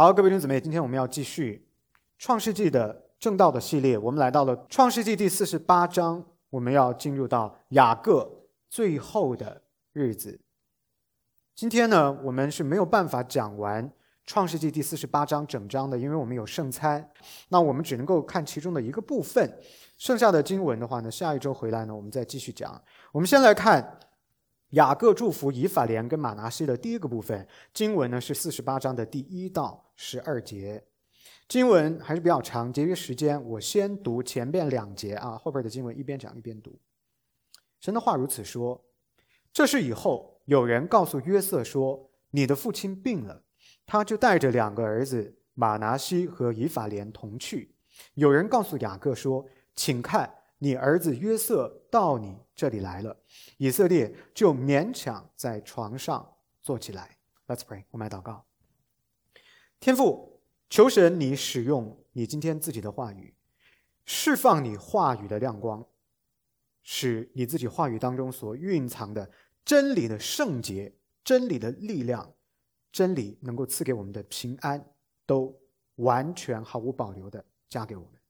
好，各位弟兄姊妹，今天我们要继续《创世纪》的正道的系列。我们来到了《创世纪》第四十八章，我们要进入到雅各最后的日子。今天呢，我们是没有办法讲完《创世纪》第四十八章整章的，因为我们有圣餐，那我们只能够看其中的一个部分。剩下的经文的话呢，下一周回来呢，我们再继续讲。我们先来看。雅各祝福以法莲跟马拿西的第一个部分经文呢是四十八章的第一到十二节，经文还是比较长，节约时间，我先读前边两节啊，后边的经文一边讲一边读。神的话如此说：这是以后有人告诉约瑟说，你的父亲病了，他就带着两个儿子马拿西和以法莲同去。有人告诉雅各说，请看。你儿子约瑟到你这里来了，以色列就勉强在床上坐起来。Let's pray，我们来祷告。天父，求神你使用你今天自己的话语，释放你话语的亮光，使你自己话语当中所蕴藏的真理的圣洁、真理的力量、真理能够赐给我们的平安，都完全毫无保留的加给我们。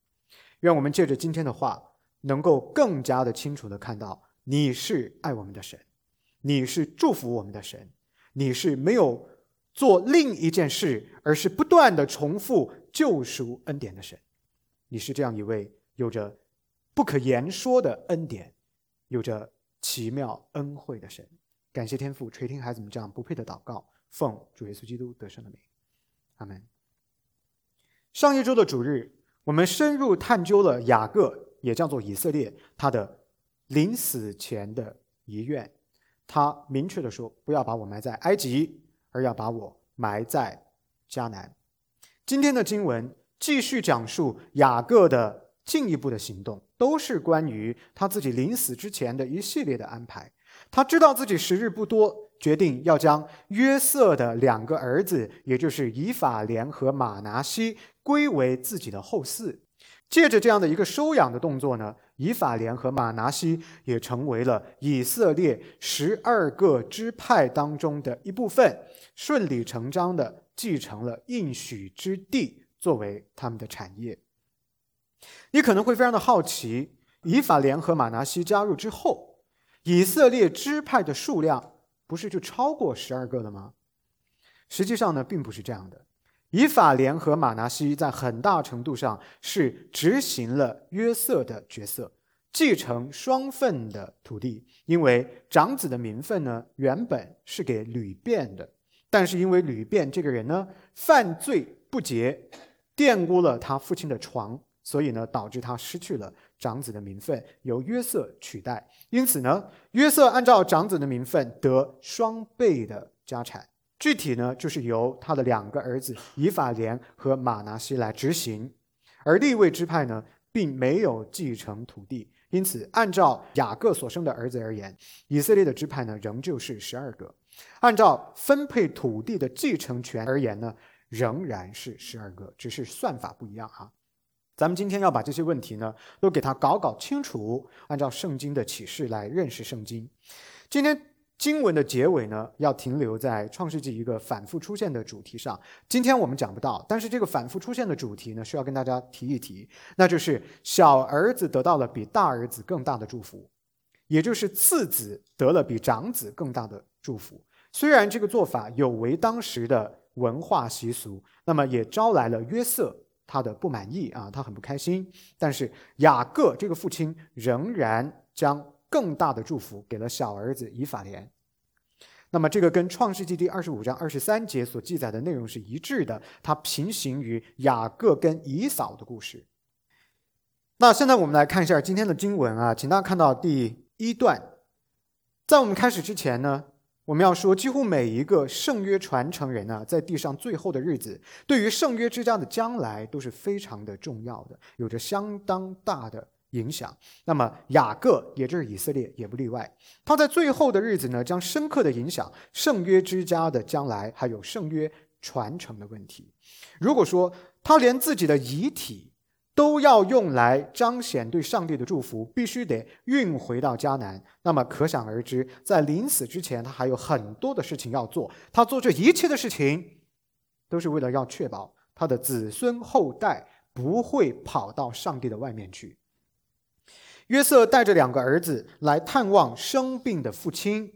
愿我们借着今天的话。能够更加的清楚的看到，你是爱我们的神，你是祝福我们的神，你是没有做另一件事，而是不断的重复救赎恩典的神，你是这样一位有着不可言说的恩典，有着奇妙恩惠的神。感谢天父垂听孩子们这样不配的祷告，奉主耶稣基督得胜的名，阿门。上一周的主日，我们深入探究了雅各。也叫做以色列，他的临死前的遗愿，他明确的说：“不要把我埋在埃及，而要把我埋在迦南。”今天的经文继续讲述雅各的进一步的行动，都是关于他自己临死之前的一系列的安排。他知道自己时日不多，决定要将约瑟的两个儿子，也就是以法莲和马拿西，归为自己的后嗣。借着这样的一个收养的动作呢，以法莲和马拿西也成为了以色列十二个支派当中的一部分，顺理成章的继承了应许之地作为他们的产业。你可能会非常的好奇，以法莲和马拿西加入之后，以色列支派的数量不是就超过十二个了吗？实际上呢，并不是这样的。以法莲和马拿西在很大程度上是执行了约瑟的角色，继承双份的土地。因为长子的名分呢，原本是给吕便的，但是因为吕便这个人呢犯罪不洁，玷污了他父亲的床，所以呢导致他失去了长子的名分，由约瑟取代。因此呢，约瑟按照长子的名分得双倍的家产。具体呢，就是由他的两个儿子以法莲和马拿西来执行，而立位支派呢，并没有继承土地，因此按照雅各所生的儿子而言，以色列的支派呢，仍旧是十二个；按照分配土地的继承权而言呢，仍然是十二个，只是算法不一样哈。咱们今天要把这些问题呢，都给他搞搞清楚，按照圣经的启示来认识圣经。今天。经文的结尾呢，要停留在创世纪一个反复出现的主题上。今天我们讲不到，但是这个反复出现的主题呢，需要跟大家提一提，那就是小儿子得到了比大儿子更大的祝福，也就是次子得了比长子更大的祝福。虽然这个做法有违当时的文化习俗，那么也招来了约瑟他的不满意啊，他很不开心。但是雅各这个父亲仍然将。更大的祝福给了小儿子以法莲，那么这个跟创世纪第二十五章二十三节所记载的内容是一致的，它平行于雅各跟以扫的故事。那现在我们来看一下今天的经文啊，请大家看到第一段。在我们开始之前呢，我们要说，几乎每一个圣约传承人呢，在地上最后的日子，对于圣约之家的将来都是非常的重要的，有着相当大的。影响，那么雅各，也就是以色列，也不例外。他在最后的日子呢，将深刻的影响圣约之家的将来，还有圣约传承的问题。如果说他连自己的遗体都要用来彰显对上帝的祝福，必须得运回到迦南，那么可想而知，在临死之前，他还有很多的事情要做。他做这一切的事情，都是为了要确保他的子孙后代不会跑到上帝的外面去。约瑟带着两个儿子来探望生病的父亲，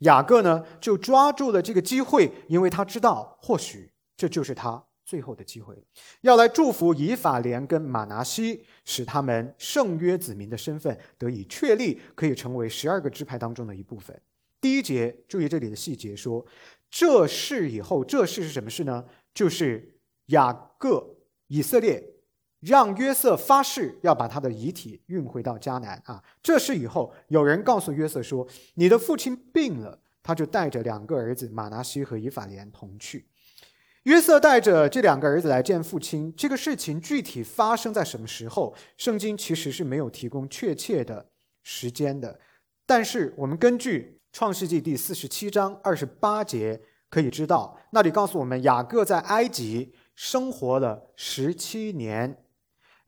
雅各呢就抓住了这个机会，因为他知道或许这就是他最后的机会，要来祝福以法莲跟马拿西，使他们圣约子民的身份得以确立，可以成为十二个支派当中的一部分。第一节注意这里的细节，说这事以后，这事是什么事呢？就是雅各以色列。让约瑟发誓要把他的遗体运回到迦南啊！这事以后，有人告诉约瑟说：“你的父亲病了。”他就带着两个儿子马拿西和以法莲同去。约瑟带着这两个儿子来见父亲。这个事情具体发生在什么时候？圣经其实是没有提供确切的时间的。但是我们根据创世纪第四十七章二十八节可以知道，那里告诉我们雅各在埃及生活了十七年。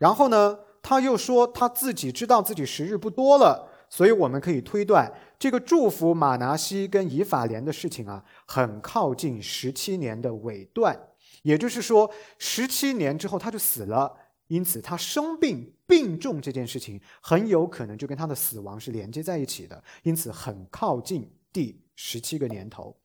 然后呢，他又说他自己知道自己时日不多了，所以我们可以推断，这个祝福马拿西跟以法莲的事情啊，很靠近十七年的尾段，也就是说，十七年之后他就死了，因此他生病病重这件事情很有可能就跟他的死亡是连接在一起的，因此很靠近第十七个年头。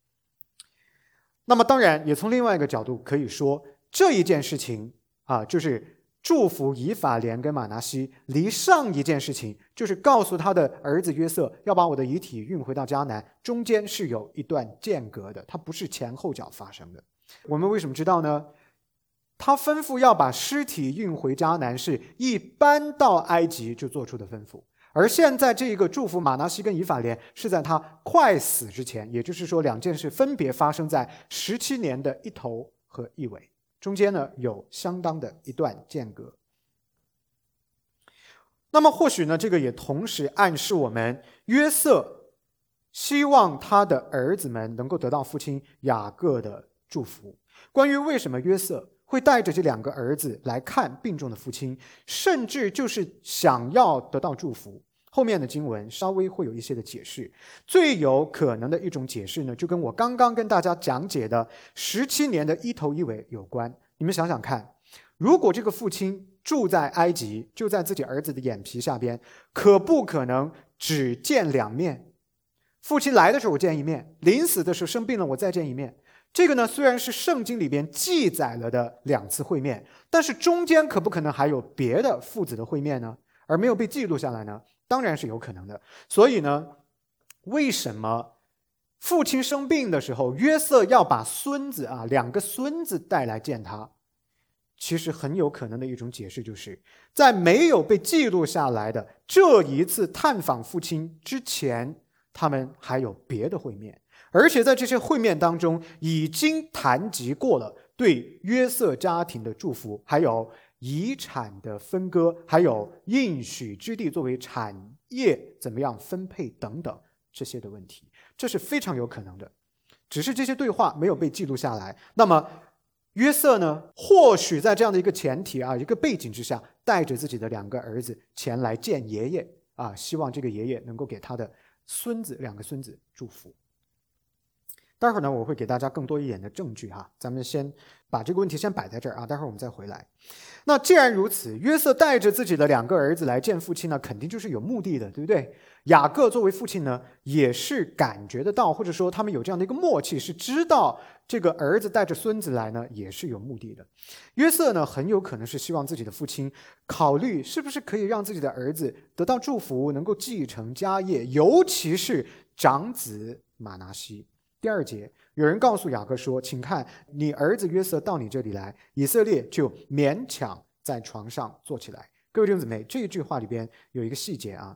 那么当然，也从另外一个角度可以说，这一件事情啊，就是。祝福以法莲跟马拿西，离上一件事情就是告诉他的儿子约瑟要把我的遗体运回到迦南，中间是有一段间隔的，它不是前后脚发生的。我们为什么知道呢？他吩咐要把尸体运回迦南，是一搬到埃及就做出的吩咐，而现在这一个祝福马拿西跟以法莲是在他快死之前，也就是说两件事分别发生在十七年的一头和一尾。中间呢有相当的一段间隔，那么或许呢，这个也同时暗示我们约瑟希望他的儿子们能够得到父亲雅各的祝福。关于为什么约瑟会带着这两个儿子来看病重的父亲，甚至就是想要得到祝福。后面的经文稍微会有一些的解释，最有可能的一种解释呢，就跟我刚刚跟大家讲解的十七年的一头一尾有关。你们想想看，如果这个父亲住在埃及，就在自己儿子的眼皮下边，可不可能只见两面？父亲来的时候我见一面，临死的时候生病了我再见一面。这个呢，虽然是圣经里边记载了的两次会面，但是中间可不可能还有别的父子的会面呢？而没有被记录下来呢？当然是有可能的，所以呢，为什么父亲生病的时候，约瑟要把孙子啊两个孙子带来见他？其实很有可能的一种解释，就是在没有被记录下来的这一次探访父亲之前，他们还有别的会面，而且在这些会面当中，已经谈及过了对约瑟家庭的祝福，还有。遗产的分割，还有应许之地作为产业怎么样分配等等这些的问题，这是非常有可能的。只是这些对话没有被记录下来。那么约瑟呢？或许在这样的一个前提啊，一个背景之下，带着自己的两个儿子前来见爷爷啊，希望这个爷爷能够给他的孙子两个孙子祝福。待会儿呢，我会给大家更多一点的证据哈。咱们先把这个问题先摆在这儿啊，待会儿我们再回来。那既然如此，约瑟带着自己的两个儿子来见父亲呢，肯定就是有目的的，对不对？雅各作为父亲呢，也是感觉得到，或者说他们有这样的一个默契，是知道这个儿子带着孙子来呢，也是有目的的。约瑟呢，很有可能是希望自己的父亲考虑是不是可以让自己的儿子得到祝福，能够继承家业，尤其是长子马拿西。第二节，有人告诉雅各说：“请看，你儿子约瑟到你这里来，以色列就勉强在床上坐起来。”各位弟兄姊妹，这一句话里边有一个细节啊，“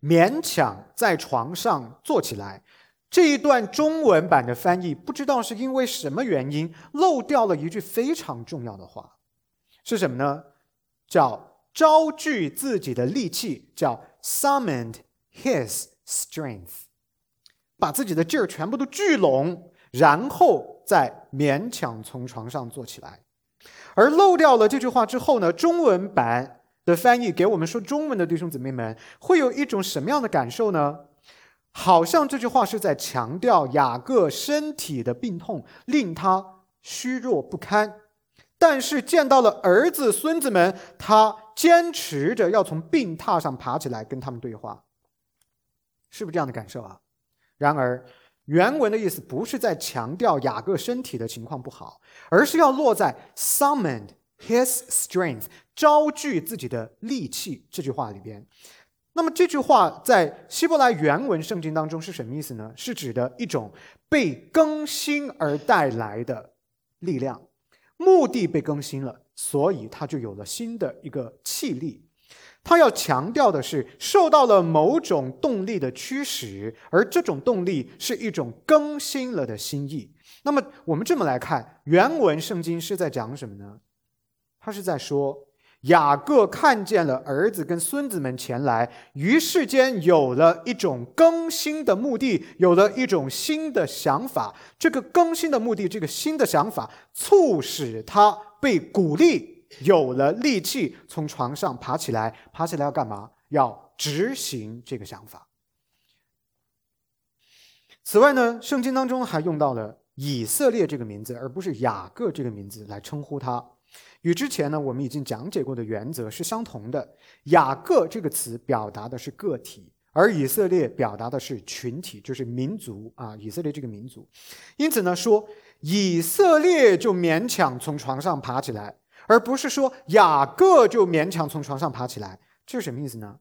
勉强在床上坐起来”这一段中文版的翻译，不知道是因为什么原因漏掉了一句非常重要的话，是什么呢？叫招聚自己的力气，叫 summoned his strength。把自己的劲儿全部都聚拢，然后再勉强从床上坐起来。而漏掉了这句话之后呢，中文版的翻译给我们说中文的弟兄姊妹们会有一种什么样的感受呢？好像这句话是在强调雅各身体的病痛令他虚弱不堪。但是见到了儿子、孙子们，他坚持着要从病榻上爬起来跟他们对话，是不是这样的感受啊？然而，原文的意思不是在强调雅各身体的情况不好，而是要落在 “summoned his strength”，招聚自己的力气这句话里边。那么这句话在希伯来原文圣经当中是什么意思呢？是指的一种被更新而带来的力量。目的被更新了，所以它就有了新的一个气力。他要强调的是，受到了某种动力的驱使，而这种动力是一种更新了的心意。那么，我们这么来看，原文圣经是在讲什么呢？他是在说。雅各看见了儿子跟孙子们前来，于世间有了一种更新的目的，有了一种新的想法。这个更新的目的，这个新的想法，促使他被鼓励，有了力气，从床上爬起来。爬起来要干嘛？要执行这个想法。此外呢，圣经当中还用到了以色列这个名字，而不是雅各这个名字来称呼他。与之前呢，我们已经讲解过的原则是相同的。雅各这个词表达的是个体，而以色列表达的是群体，就是民族啊。以色列这个民族，因此呢，说以色列就勉强从床上爬起来，而不是说雅各就勉强从床上爬起来，这是什么意思呢？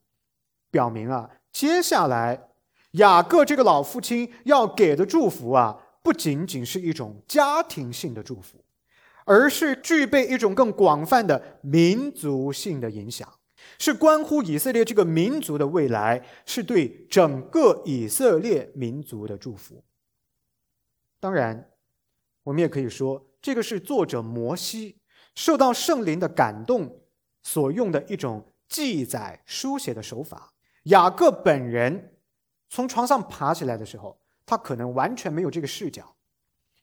表明啊，接下来雅各这个老父亲要给的祝福啊，不仅仅是一种家庭性的祝福。而是具备一种更广泛的民族性的影响，是关乎以色列这个民族的未来，是对整个以色列民族的祝福。当然，我们也可以说，这个是作者摩西受到圣灵的感动所用的一种记载书写的手法。雅各本人从床上爬起来的时候，他可能完全没有这个视角，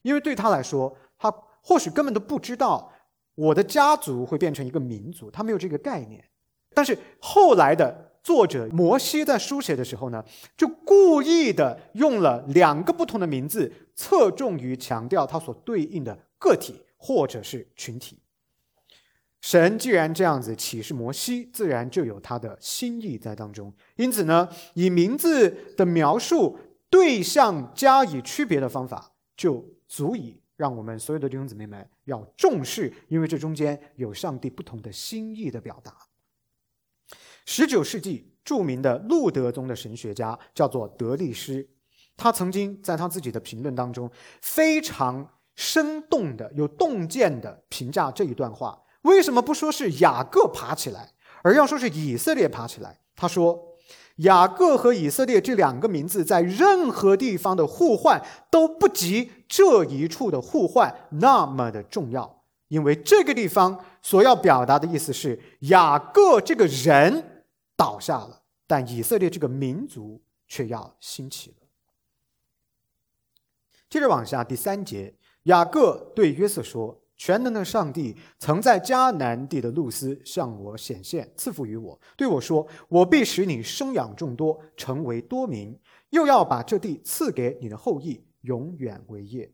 因为对他来说，他。或许根本都不知道我的家族会变成一个民族，他没有这个概念。但是后来的作者摩西在书写的时候呢，就故意的用了两个不同的名字，侧重于强调它所对应的个体或者是群体。神既然这样子启示摩西，自然就有他的心意在当中。因此呢，以名字的描述对象加以区别的方法，就足以。让我们所有的弟兄姊妹们要重视，因为这中间有上帝不同的心意的表达。十九世纪著名的路德宗的神学家叫做德利斯，他曾经在他自己的评论当中非常生动的、有洞见的评价这一段话。为什么不说是雅各爬起来，而要说是以色列爬起来？他说。雅各和以色列这两个名字在任何地方的互换都不及这一处的互换那么的重要，因为这个地方所要表达的意思是雅各这个人倒下了，但以色列这个民族却要兴起了。接着往下，第三节，雅各对约瑟说。全能的上帝曾在迦南地的露丝向我显现，赐福于我，对我说：“我必使你生养众多，成为多民，又要把这地赐给你的后裔，永远为业。”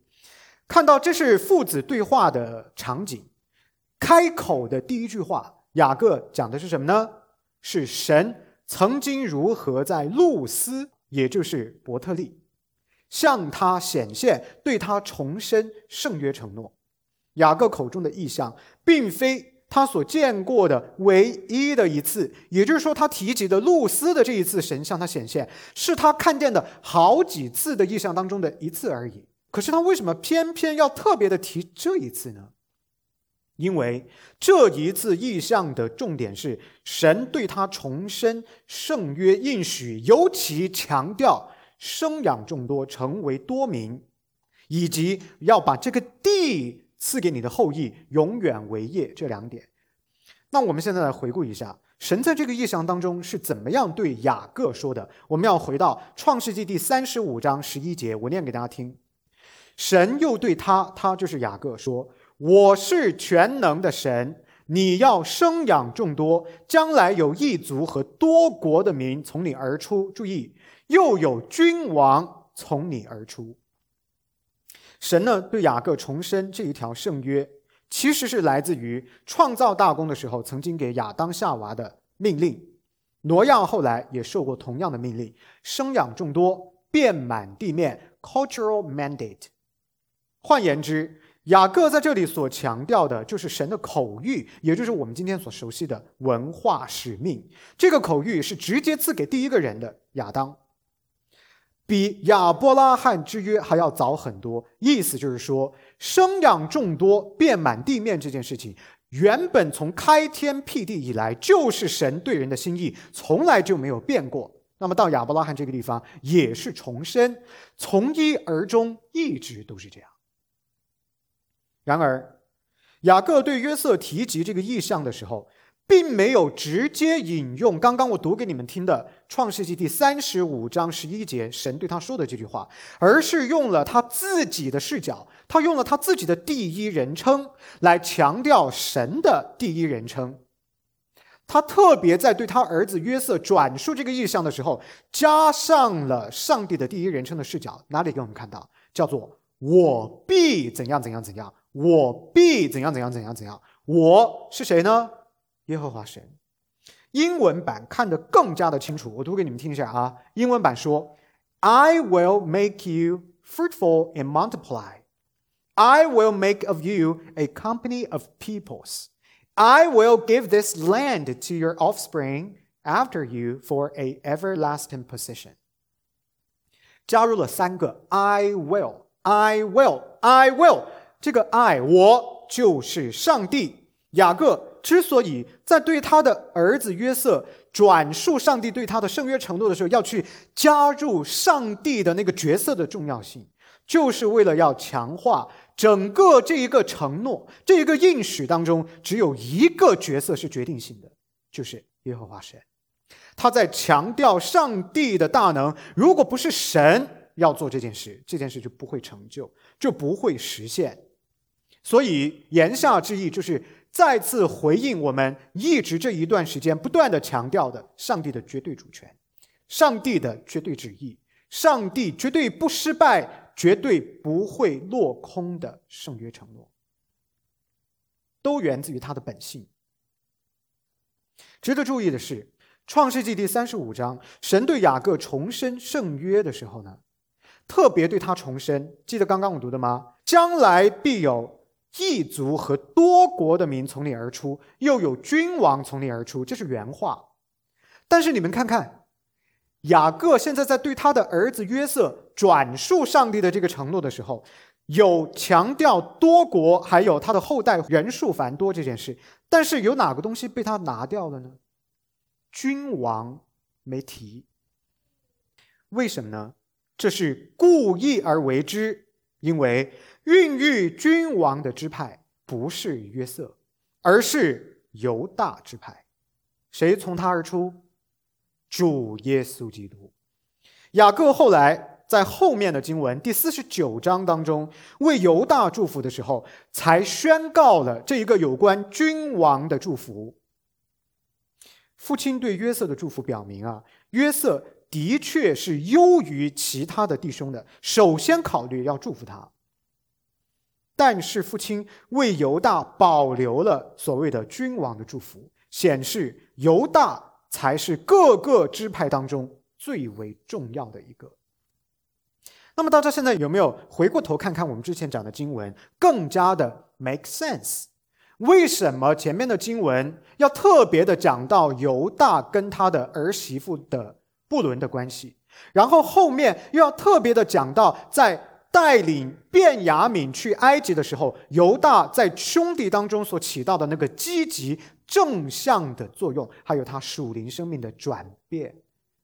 看到这是父子对话的场景，开口的第一句话，雅各讲的是什么呢？是神曾经如何在露丝，也就是伯特利，向他显现，对他重申圣约承诺。雅各口中的意象，并非他所见过的唯一的一次，也就是说，他提及的露丝的这一次神向他显现，是他看见的好几次的意象当中的一次而已。可是他为什么偏偏要特别的提这一次呢？因为这一次意象的重点是神对他重申圣约应许，尤其强调生养众多，成为多民，以及要把这个地。赐给你的后裔永远为业，这两点。那我们现在来回顾一下，神在这个意象当中是怎么样对雅各说的？我们要回到创世纪第三十五章十一节，我念给大家听。神又对他，他就是雅各说：“我是全能的神，你要生养众多，将来有一族和多国的民从你而出。注意，又有君王从你而出。”神呢对雅各重申这一条圣约，其实是来自于创造大功的时候曾经给亚当夏娃的命令。挪亚后来也受过同样的命令，生养众多，遍满地面 （cultural mandate）。换言之，雅各在这里所强调的就是神的口谕，也就是我们今天所熟悉的文化使命。这个口谕是直接赐给第一个人的亚当，比亚伯拉罕之约还要早很多。意思就是说，生养众多、遍满地面这件事情，原本从开天辟地以来就是神对人的心意，从来就没有变过。那么到亚伯拉罕这个地方也是重申，从一而终，一直都是这样。然而，雅各对约瑟提及这个意象的时候，并没有直接引用刚刚我读给你们听的《创世纪》第三十五章十一节神对他说的这句话，而是用了他自己的视角，他用了他自己的第一人称来强调神的第一人称。他特别在对他儿子约瑟转述这个意象的时候，加上了上帝的第一人称的视角，哪里给我们看到？叫做“我必怎样怎样怎样”。我必怎样怎样怎样怎样？我是谁呢？耶和华神。英文版看得更加的清楚，我读给你们听一下啊。英文版说：“I will make you fruitful and multiply. I will make of you a company of peoples. I will give this land to your offspring after you for a everlasting possession.” 加入了三个 “I will, I will, I will”。这个爱我就是上帝。雅各 之所以在对他的儿子约瑟转述上帝对他的圣约承诺的时候，要去加入上帝的那个角色的重要性，就是为了要强化整个这一个承诺、这一个应许当中，只有一个角色是决定性的，就是耶和华神。他在强调上帝的大能，如果不是神要做这件事，这件事就不会成就，就不会实现。所以言下之意就是再次回应我们一直这一段时间不断的强调的上帝的绝对主权、上帝的绝对旨意、上帝绝对不失败、绝对不会落空的圣约承诺，都源自于他的本性。值得注意的是，《创世纪》第三十五章，神对雅各重申圣约的时候呢，特别对他重申，记得刚刚我读的吗？将来必有。异族和多国的民从你而出，又有君王从你而出，这是原话。但是你们看看，雅各现在在对他的儿子约瑟转述上帝的这个承诺的时候，有强调多国还有他的后代人数繁多这件事。但是有哪个东西被他拿掉了呢？君王没提。为什么呢？这是故意而为之，因为。孕育君王的支派不是约瑟，而是犹大支派。谁从他而出？主耶稣基督。雅各后来在后面的经文第四十九章当中为犹大祝福的时候，才宣告了这一个有关君王的祝福。父亲对约瑟的祝福表明啊，约瑟的确是优于其他的弟兄的，首先考虑要祝福他。但是父亲为犹大保留了所谓的君王的祝福，显示犹大才是各个支派当中最为重要的一个。那么大家现在有没有回过头看看我们之前讲的经文，更加的 make sense？为什么前面的经文要特别的讲到犹大跟他的儿媳妇的布伦的关系，然后后面又要特别的讲到在？带领卞雅敏去埃及的时候，犹大在兄弟当中所起到的那个积极正向的作用，还有他属灵生命的转变，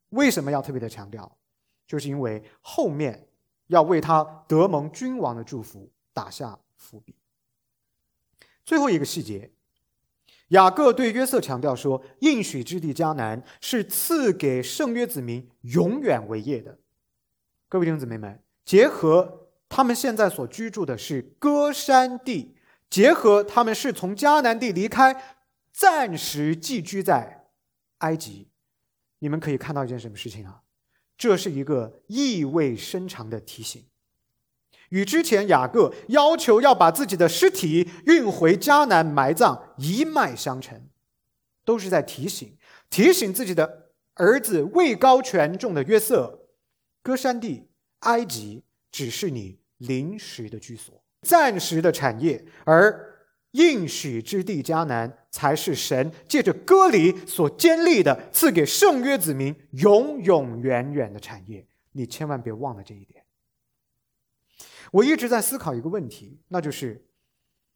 为什么要特别的强调？就是因为后面要为他得蒙君王的祝福打下伏笔。最后一个细节，雅各对约瑟强调说：“应许之地迦南是赐给圣约子民永远为业的。”各位弟兄姊妹们。结合他们现在所居住的是歌山地，结合他们是从迦南地离开，暂时寄居在埃及，你们可以看到一件什么事情啊？这是一个意味深长的提醒。与之前雅各要求要把自己的尸体运回迦南埋葬一脉相承，都是在提醒提醒自己的儿子位高权重的约瑟，歌山地埃及只是你临时的居所，暂时的产业，而。应许之地迦南，才是神借着割礼所建立的，赐给圣约子民永永远远的产业。你千万别忘了这一点。我一直在思考一个问题，那就是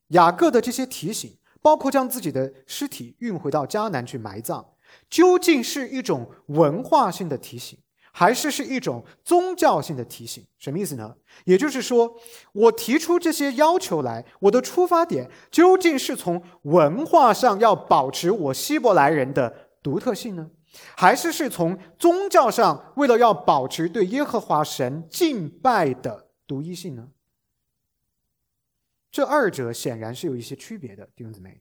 雅各的这些提醒，包括将自己的尸体运回到迦南去埋葬，究竟是一种文化性的提醒？还是是一种宗教性的提醒，什么意思呢？也就是说，我提出这些要求来，我的出发点究竟是从文化上要保持我希伯来人的独特性呢，还是是从宗教上为了要保持对耶和华神敬拜的独一性呢？这二者显然是有一些区别的，弟兄姊妹。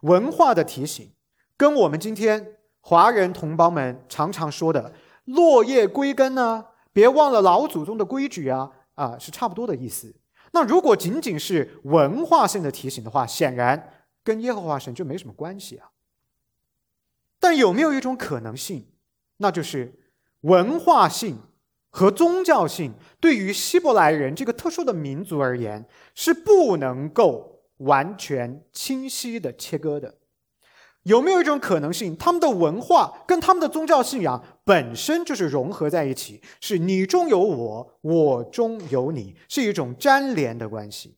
文化的提醒，跟我们今天华人同胞们常常说的。落叶归根呢？别忘了老祖宗的规矩啊！啊，是差不多的意思。那如果仅仅是文化性的提醒的话，显然跟耶和华神就没什么关系啊。但有没有一种可能性，那就是文化性和宗教性对于希伯来人这个特殊的民族而言是不能够完全清晰的切割的？有没有一种可能性，他们的文化跟他们的宗教信仰本身就是融合在一起，是你中有我，我中有你，是一种粘连的关系。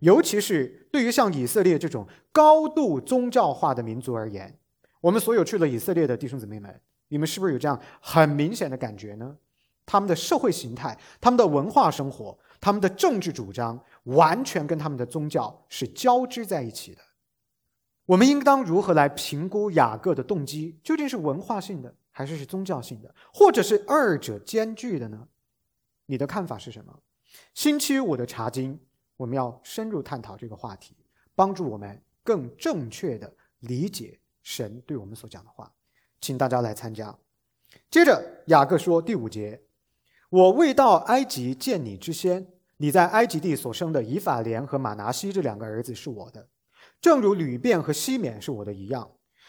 尤其是对于像以色列这种高度宗教化的民族而言，我们所有去了以色列的弟兄姊妹们，你们是不是有这样很明显的感觉呢？他们的社会形态、他们的文化生活、他们的政治主张，完全跟他们的宗教是交织在一起的。我们应当如何来评估雅各的动机？究竟是文化性的，还是是宗教性的，或者是二者兼具的呢？你的看法是什么？星期五的查经，我们要深入探讨这个话题，帮助我们更正确的理解神对我们所讲的话。请大家来参加。接着，雅各说第五节：“我未到埃及见你之先，你在埃及地所生的以法莲和马拿西这两个儿子是我的。”正如吕便和西缅是我的一样，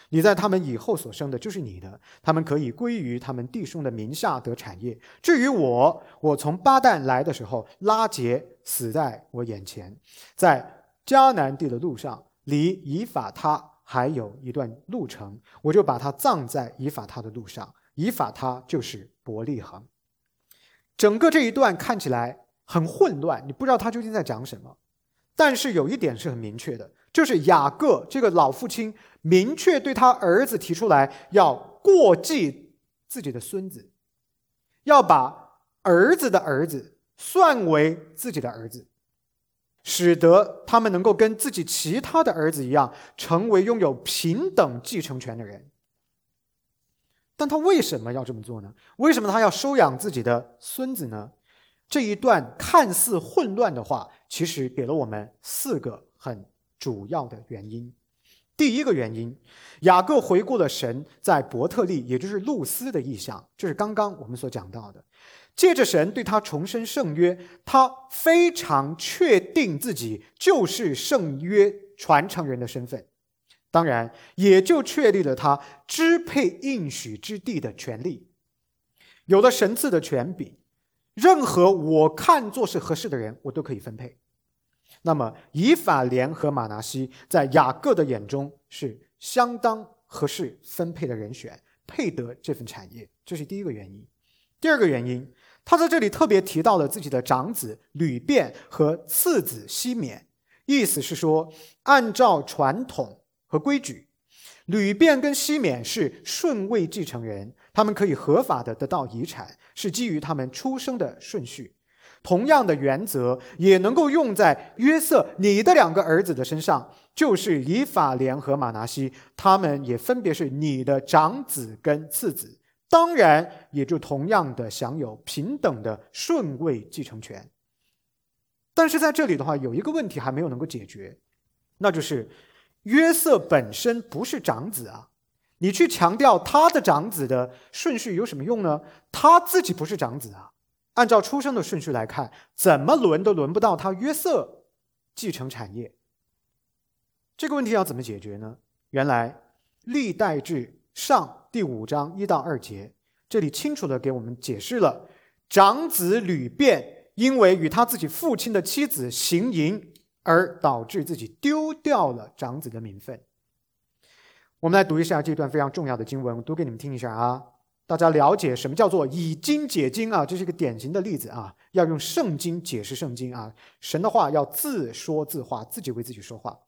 你在他们以后所生的就是你的，他们可以归于他们弟兄的名下得产业。至于我，我从巴旦来的时候，拉杰死在我眼前，在迦南地的路上，离以法他还有一段路程，我就把他葬在以法他的路上。以法他就是伯利恒。整个这一段看起来很混乱，你不知道他究竟在讲什么。但是有一点是很明确的。就是雅各这个老父亲明确对他儿子提出来，要过继自己的孙子，要把儿子的儿子算为自己的儿子，使得他们能够跟自己其他的儿子一样，成为拥有平等继承权的人。但他为什么要这么做呢？为什么他要收养自己的孙子呢？这一段看似混乱的话，其实给了我们四个很。主要的原因，第一个原因，雅各回顾了神在伯特利，也就是露丝的意象，这是刚刚我们所讲到的。借着神对他重申圣约，他非常确定自己就是圣约传承人的身份，当然也就确立了他支配应许之地的权利，有了神赐的权柄，任何我看作是合适的人，我都可以分配。那么，以法莲和马拿西在雅各的眼中是相当合适分配的人选，配得这份产业，这是第一个原因。第二个原因，他在这里特别提到了自己的长子吕便和次子西缅，意思是说，按照传统和规矩，吕便跟西缅是顺位继承人，他们可以合法的得到遗产，是基于他们出生的顺序。同样的原则也能够用在约瑟你的两个儿子的身上，就是以法莲和马拿西，他们也分别是你的长子跟次子，当然也就同样的享有平等的顺位继承权。但是在这里的话，有一个问题还没有能够解决，那就是约瑟本身不是长子啊，你去强调他的长子的顺序有什么用呢？他自己不是长子啊。按照出生的顺序来看，怎么轮都轮不到他约瑟继承产业。这个问题要怎么解决呢？原来历代志上第五章一到二节，这里清楚的给我们解释了长子吕变因为与他自己父亲的妻子行淫，而导致自己丢掉了长子的名分。我们来读一下这段非常重要的经文，我读给你们听一下啊。大家了解什么叫做以经解经啊？这是一个典型的例子啊！要用圣经解释圣经啊！神的话要自说自话，自己为自己说话。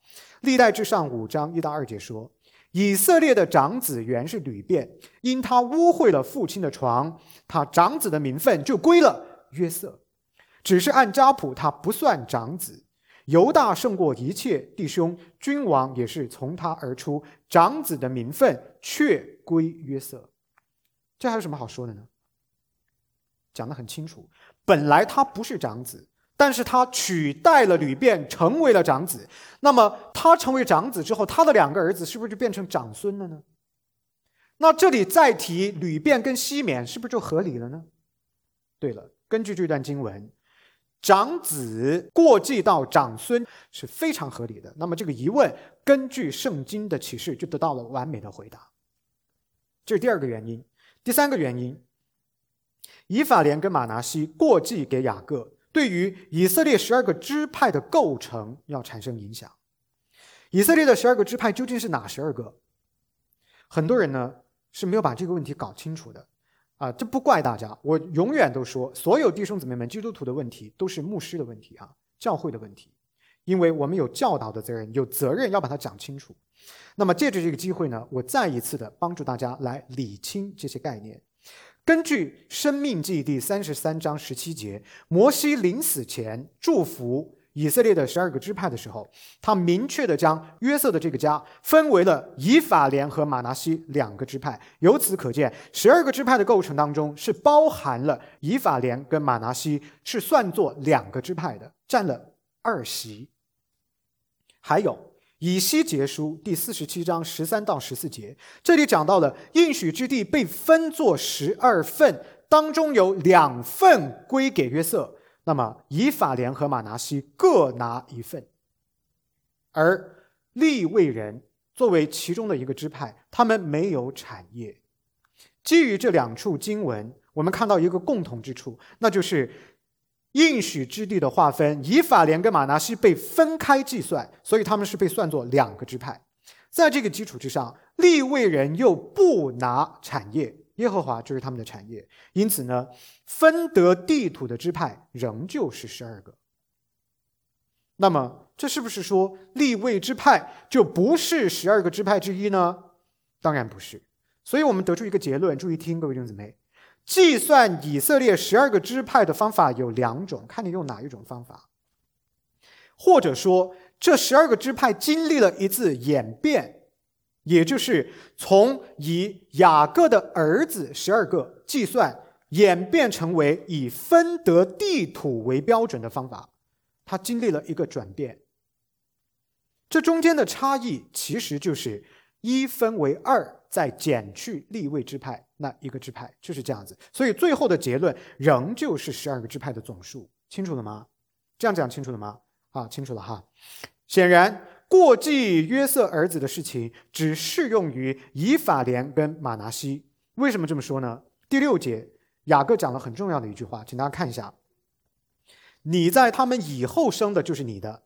历代至上五章一到二节说：以色列的长子原是吕变，因他污秽了父亲的床，他长子的名分就归了约瑟。只是按家谱，他不算长子。犹大胜过一切弟兄，君王也是从他而出，长子的名分却归约瑟。这还有什么好说的呢？讲得很清楚，本来他不是长子，但是他取代了吕变，成为了长子。那么他成为长子之后，他的两个儿子是不是就变成长孙了呢？那这里再提吕变跟西缅，是不是就合理了呢？对了，根据这段经文，长子过继到长孙是非常合理的。那么这个疑问，根据圣经的启示，就得到了完美的回答。这是第二个原因。第三个原因，以法莲跟马拿西过继给雅各，对于以色列十二个支派的构成要产生影响。以色列的十二个支派究竟是哪十二个？很多人呢是没有把这个问题搞清楚的啊！这不怪大家，我永远都说，所有弟兄姊妹们，基督徒的问题都是牧师的问题啊，教会的问题，因为我们有教导的责任，有责任要把它讲清楚。那么借着这个机会呢，我再一次的帮助大家来理清这些概念。根据《生命记》第三十三章十七节，摩西临死前祝福以色列的十二个支派的时候，他明确的将约瑟的这个家分为了以法莲和马拿西两个支派。由此可见，十二个支派的构成当中是包含了以法莲跟马拿西，是算作两个支派的，占了二席。还有。以西结书第四十七章十三到十四节，这里讲到了应许之地被分作十二份，当中有两份归给约瑟，那么以法莲和马拿西各拿一份，而利未人作为其中的一个支派，他们没有产业。基于这两处经文，我们看到一个共同之处，那就是。应许之地的划分，以法莲跟马拿西被分开计算，所以他们是被算作两个支派。在这个基础之上，利未人又不拿产业，耶和华就是他们的产业。因此呢，分得地土的支派仍旧是十二个。那么，这是不是说利未支派就不是十二个支派之一呢？当然不是。所以我们得出一个结论，注意听，各位弟兄姊妹。计算以色列十二个支派的方法有两种，看你用哪一种方法。或者说，这十二个支派经历了一次演变，也就是从以雅各的儿子十二个计算，演变成为以分得地土为标准的方法，它经历了一个转变。这中间的差异其实就是一分为二，再减去立位支派。那一个支派就是这样子，所以最后的结论仍旧是十二个支派的总数，清楚了吗？这样讲清楚了吗？啊，清楚了哈。显然，过继约瑟儿子的事情只适用于以法莲跟马拿西。为什么这么说呢？第六节，雅各讲了很重要的一句话，请大家看一下：你在他们以后生的就是你的，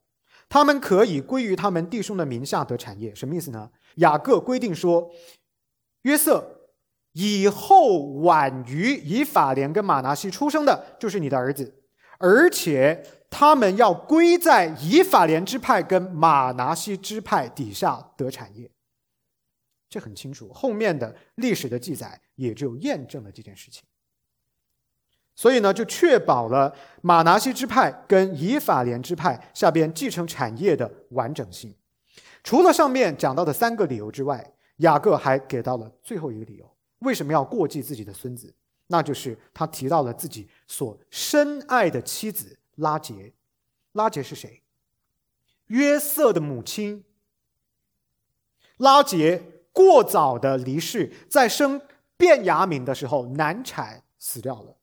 他们可以归于他们弟兄的名下得产业。什么意思呢？雅各规定说，约瑟。以后晚于以法莲跟马拿西出生的，就是你的儿子，而且他们要归在以法莲支派跟马拿西支派底下得产业，这很清楚。后面的历史的记载也就验证了这件事情。所以呢，就确保了马拿西支派跟以法莲支派下边继承产业的完整性。除了上面讲到的三个理由之外，雅各还给到了最后一个理由。为什么要过继自己的孙子？那就是他提到了自己所深爱的妻子拉杰。拉杰是谁？约瑟的母亲。拉杰过早的离世，在生卞雅敏的时候难产死掉了。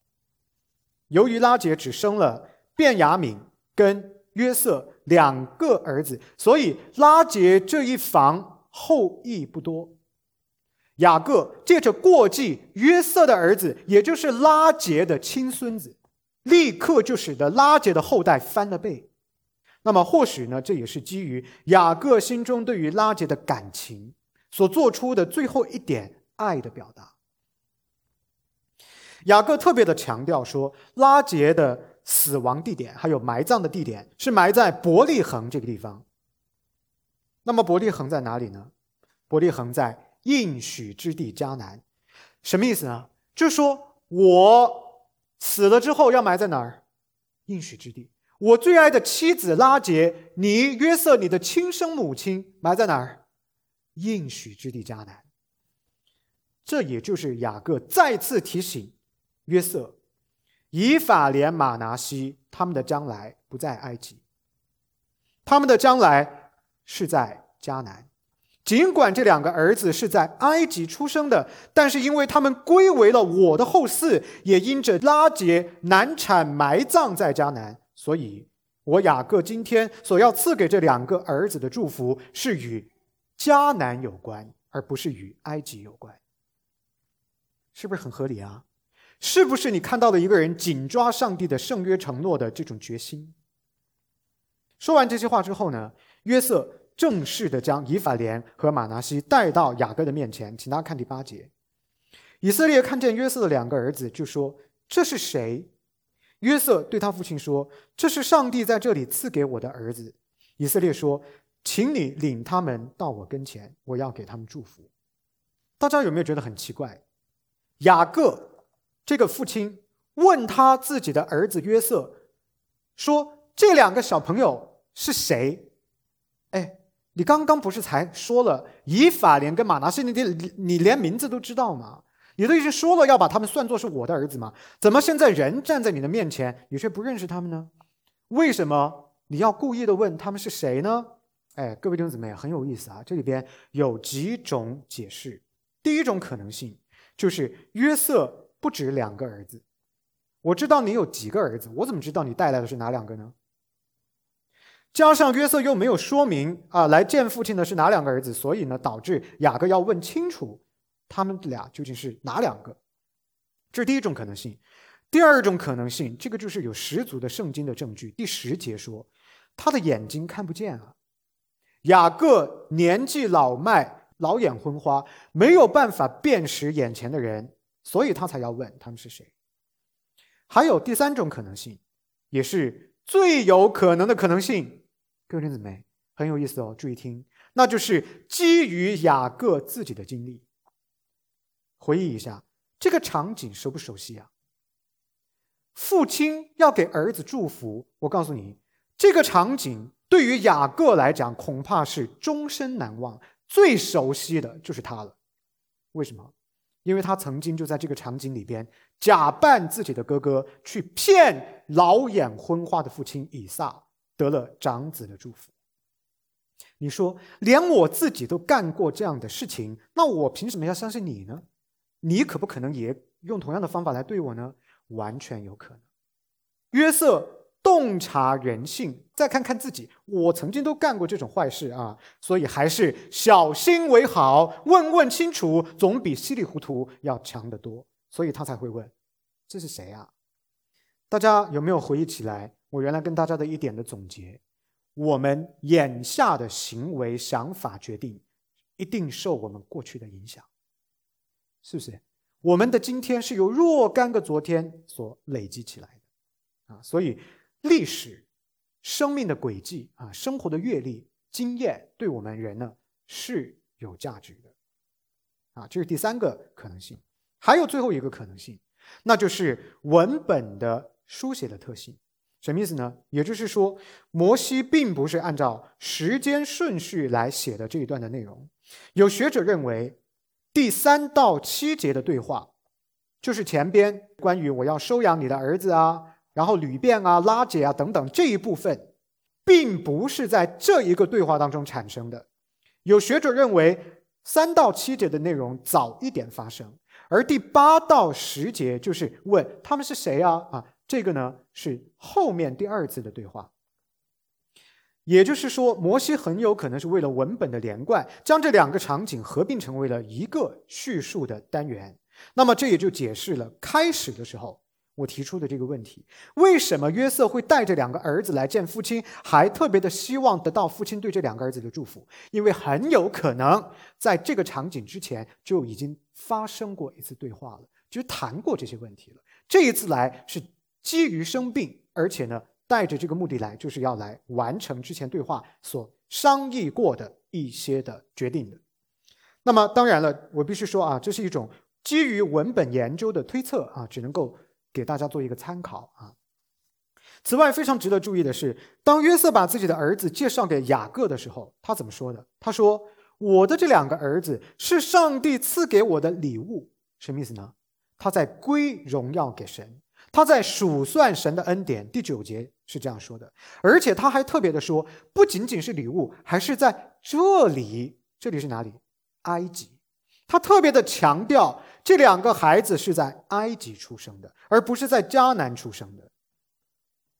由于拉杰只生了卞雅敏跟约瑟两个儿子，所以拉杰这一房后裔不多。雅各借着过继约瑟的儿子，也就是拉杰的亲孙子，立刻就使得拉杰的后代翻了倍。那么或许呢，这也是基于雅各心中对于拉杰的感情所做出的最后一点爱的表达。雅各特别的强调说，拉杰的死亡地点还有埋葬的地点是埋在伯利恒这个地方。那么伯利恒在哪里呢？伯利恒在。应许之地迦南，什么意思呢？就是说我死了之后要埋在哪儿？应许之地。我最爱的妻子拉杰，你约瑟，你的亲生母亲埋在哪儿？应许之地迦南。这也就是雅各再次提醒约瑟，以法莲、马拿西他们的将来不在埃及，他们的将来是在迦南。尽管这两个儿子是在埃及出生的，但是因为他们归为了我的后嗣，也因着拉结难产埋葬在迦南，所以我雅各今天所要赐给这两个儿子的祝福是与迦南有关，而不是与埃及有关。是不是很合理啊？是不是你看到了一个人紧抓上帝的圣约承诺的这种决心？说完这些话之后呢，约瑟。正式的将以法莲和马拿西带到雅各的面前，请大家看第八节。以色列看见约瑟的两个儿子，就说：“这是谁？”约瑟对他父亲说：“这是上帝在这里赐给我的儿子。”以色列说：“请你领他们到我跟前，我要给他们祝福。”大家有没有觉得很奇怪？雅各这个父亲问他自己的儿子约瑟说：“这两个小朋友是谁？”哎。你刚刚不是才说了以法莲跟马拿西，你你你连名字都知道吗？你都已经说了要把他们算作是我的儿子吗？怎么现在人站在你的面前，你却不认识他们呢？为什么你要故意的问他们是谁呢？哎，各位弟兄姊妹，很有意思啊！这里边有几种解释。第一种可能性就是约瑟不止两个儿子，我知道你有几个儿子，我怎么知道你带来的是哪两个呢？加上约瑟又没有说明啊，来见父亲的是哪两个儿子，所以呢，导致雅各要问清楚他们俩究竟是哪两个。这是第一种可能性。第二种可能性，这个就是有十足的圣经的证据。第十节说，他的眼睛看不见啊。雅各年纪老迈，老眼昏花，没有办法辨识眼前的人，所以他才要问他们是谁。还有第三种可能性，也是最有可能的可能性。各位弟兄姊妹，很有意思哦，注意听，那就是基于雅各自己的经历，回忆一下这个场景熟不熟悉啊？父亲要给儿子祝福，我告诉你，这个场景对于雅各来讲，恐怕是终身难忘，最熟悉的就是他了。为什么？因为他曾经就在这个场景里边，假扮自己的哥哥，去骗老眼昏花的父亲以撒。得了长子的祝福，你说连我自己都干过这样的事情，那我凭什么要相信你呢？你可不可能也用同样的方法来对我呢？完全有可能。约瑟洞察人性，再看看自己，我曾经都干过这种坏事啊，所以还是小心为好，问问清楚，总比稀里糊涂要强得多。所以他才会问：这是谁啊？大家有没有回忆起来？我原来跟大家的一点的总结，我们眼下的行为、想法、决定，一定受我们过去的影响，是不是？我们的今天是由若干个昨天所累积起来的，啊，所以历史、生命的轨迹啊，生活的阅历、经验，对我们人呢是有价值的，啊，这是第三个可能性。还有最后一个可能性，那就是文本的书写的特性。什么意思呢？也就是说，摩西并不是按照时间顺序来写的这一段的内容。有学者认为，第三到七节的对话，就是前边关于我要收养你的儿子啊，然后旅便啊、拉结啊等等这一部分，并不是在这一个对话当中产生的。有学者认为，三到七节的内容早一点发生，而第八到十节就是问他们是谁啊？啊。这个呢是后面第二次的对话。也就是说，摩西很有可能是为了文本的连贯，将这两个场景合并成为了一个叙述的单元。那么这也就解释了开始的时候我提出的这个问题：为什么约瑟会带着两个儿子来见父亲，还特别的希望得到父亲对这两个儿子的祝福？因为很有可能在这个场景之前就已经发生过一次对话了，就谈过这些问题了。这一次来是基于生病，而且呢。带着这个目的来，就是要来完成之前对话所商议过的一些的决定的。那么，当然了，我必须说啊，这是一种基于文本研究的推测啊，只能够给大家做一个参考啊。此外，非常值得注意的是，当约瑟把自己的儿子介绍给雅各的时候，他怎么说的？他说：“我的这两个儿子是上帝赐给我的礼物。”什么意思呢？他在归荣耀给神。他在数算神的恩典，第九节是这样说的，而且他还特别的说，不仅仅是礼物，还是在这里，这里是哪里？埃及。他特别的强调，这两个孩子是在埃及出生的，而不是在迦南出生的。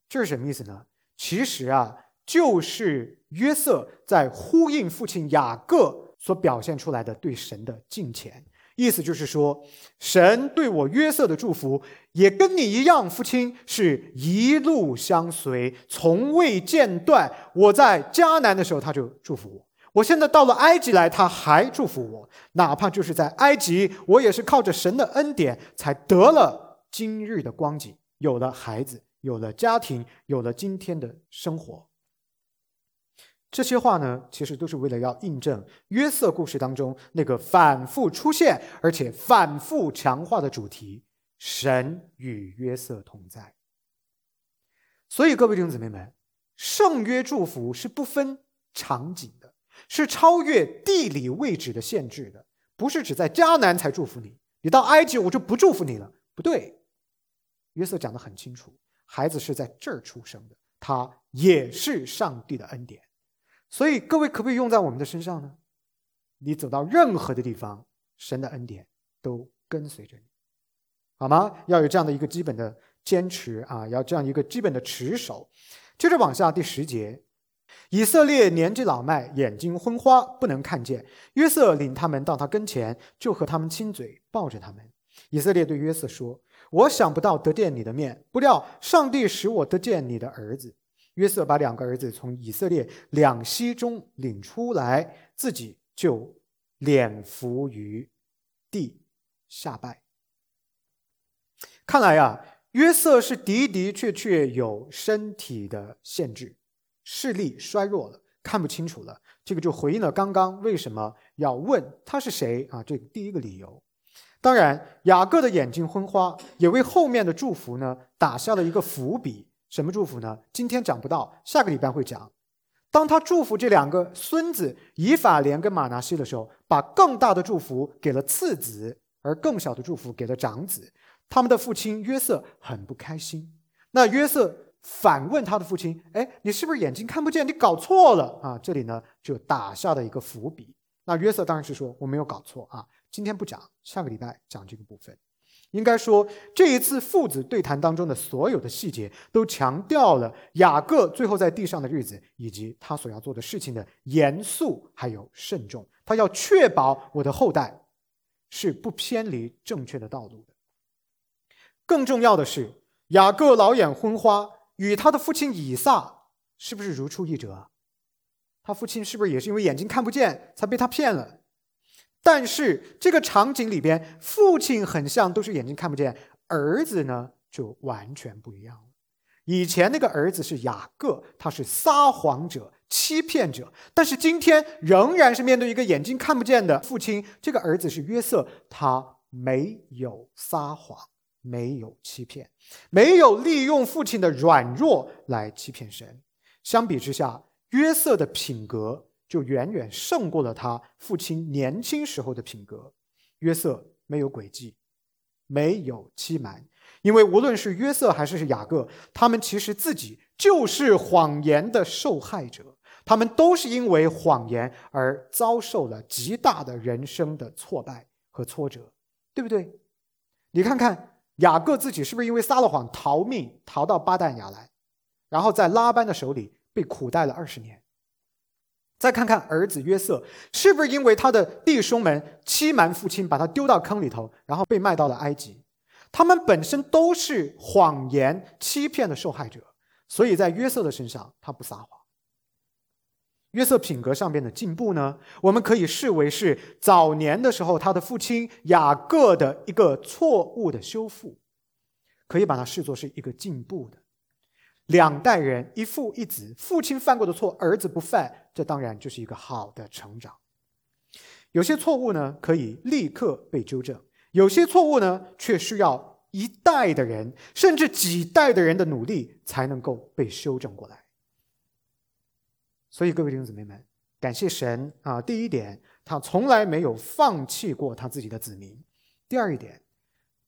这是什么意思呢？其实啊，就是约瑟在呼应父亲雅各所表现出来的对神的敬虔。意思就是说，神对我约瑟的祝福，也跟你一样，父亲是一路相随，从未间断。我在迦南的时候，他就祝福我；我现在到了埃及来，他还祝福我。哪怕就是在埃及，我也是靠着神的恩典，才得了今日的光景，有了孩子，有了家庭，有了今天的生活。这些话呢，其实都是为了要印证约瑟故事当中那个反复出现而且反复强化的主题：神与约瑟同在。所以，各位弟兄姊妹们，圣约祝福是不分场景，是超越地理位置的限制的，不是只在迦南才祝福你，你到埃及我就不祝福你了。不对，约瑟讲的很清楚，孩子是在这儿出生的，他也是上帝的恩典。所以，各位可不可以用在我们的身上呢？你走到任何的地方，神的恩典都跟随着你，好吗？要有这样的一个基本的坚持啊，要这样一个基本的持守。接着往下，第十节，以色列年纪老迈，眼睛昏花，不能看见。约瑟领他们到他跟前，就和他们亲嘴，抱着他们。以色列对约瑟说：“我想不到得见你的面，不料上帝使我得见你的儿子。”约瑟把两个儿子从以色列两栖中领出来，自己就脸伏于地下拜。看来呀，约瑟是的的确确有身体的限制，视力衰弱了，看不清楚了。这个就回应了刚刚为什么要问他是谁啊？这第一个理由。当然，雅各的眼睛昏花，也为后面的祝福呢打下了一个伏笔。什么祝福呢？今天讲不到，下个礼拜会讲。当他祝福这两个孙子以法莲跟马拿西的时候，把更大的祝福给了次子，而更小的祝福给了长子。他们的父亲约瑟很不开心。那约瑟反问他的父亲：“哎，你是不是眼睛看不见？你搞错了啊？”这里呢就打下了一个伏笔。那约瑟当然是说：“我没有搞错啊，今天不讲，下个礼拜讲这个部分。”应该说，这一次父子对谈当中的所有的细节，都强调了雅各最后在地上的日子，以及他所要做的事情的严肃还有慎重。他要确保我的后代是不偏离正确的道路的。更重要的是，雅各老眼昏花，与他的父亲以撒是不是如出一辙？他父亲是不是也是因为眼睛看不见，才被他骗了？但是这个场景里边，父亲很像都是眼睛看不见，儿子呢就完全不一样了。以前那个儿子是雅各，他是撒谎者、欺骗者，但是今天仍然是面对一个眼睛看不见的父亲。这个儿子是约瑟，他没有撒谎，没有欺骗，没有利用父亲的软弱来欺骗神。相比之下，约瑟的品格。就远远胜过了他父亲年轻时候的品格。约瑟没有诡计，没有欺瞒，因为无论是约瑟还是雅各，他们其实自己就是谎言的受害者，他们都是因为谎言而遭受了极大的人生的挫败和挫折，对不对？你看看雅各自己是不是因为撒了谎逃命逃到巴旦亚来，然后在拉班的手里被苦待了二十年？再看看儿子约瑟，是不是因为他的弟兄们欺瞒父亲，把他丢到坑里头，然后被卖到了埃及？他们本身都是谎言欺骗的受害者，所以在约瑟的身上，他不撒谎。约瑟品格上边的进步呢，我们可以视为是早年的时候他的父亲雅各的一个错误的修复，可以把它视作是一个进步的。两代人一父一子，父亲犯过的错，儿子不犯，这当然就是一个好的成长。有些错误呢，可以立刻被纠正。有些错误呢，却需要一代的人，甚至几代的人的努力才能够被修正过来。所以，各位弟兄姊妹们，感谢神啊！第一点，他从来没有放弃过他自己的子民；第二一点，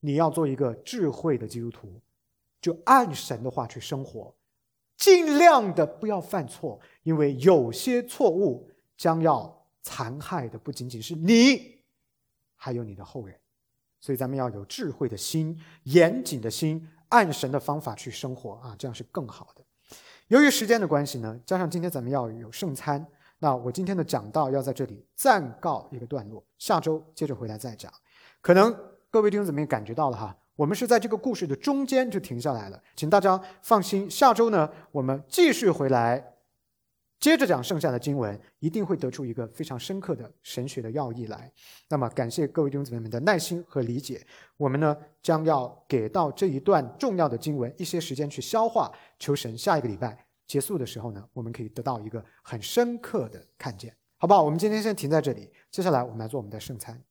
你要做一个智慧的基督徒，就按神的话去生活，尽量的不要犯错，因为有些错误将要残害的不仅仅是你，还有你的后人。所以咱们要有智慧的心、严谨的心，按神的方法去生活啊，这样是更好的。由于时间的关系呢，加上今天咱们要有圣餐，那我今天的讲道要在这里暂告一个段落，下周接着回来再讲。可能各位听众怎么也感觉到了哈，我们是在这个故事的中间就停下来了，请大家放心，下周呢我们继续回来。接着讲剩下的经文，一定会得出一个非常深刻的神学的要义来。那么，感谢各位弟兄姊妹们的耐心和理解。我们呢，将要给到这一段重要的经文一些时间去消化，求神下一个礼拜结束的时候呢，我们可以得到一个很深刻的看见，好不好？我们今天先停在这里，接下来我们来做我们的圣餐。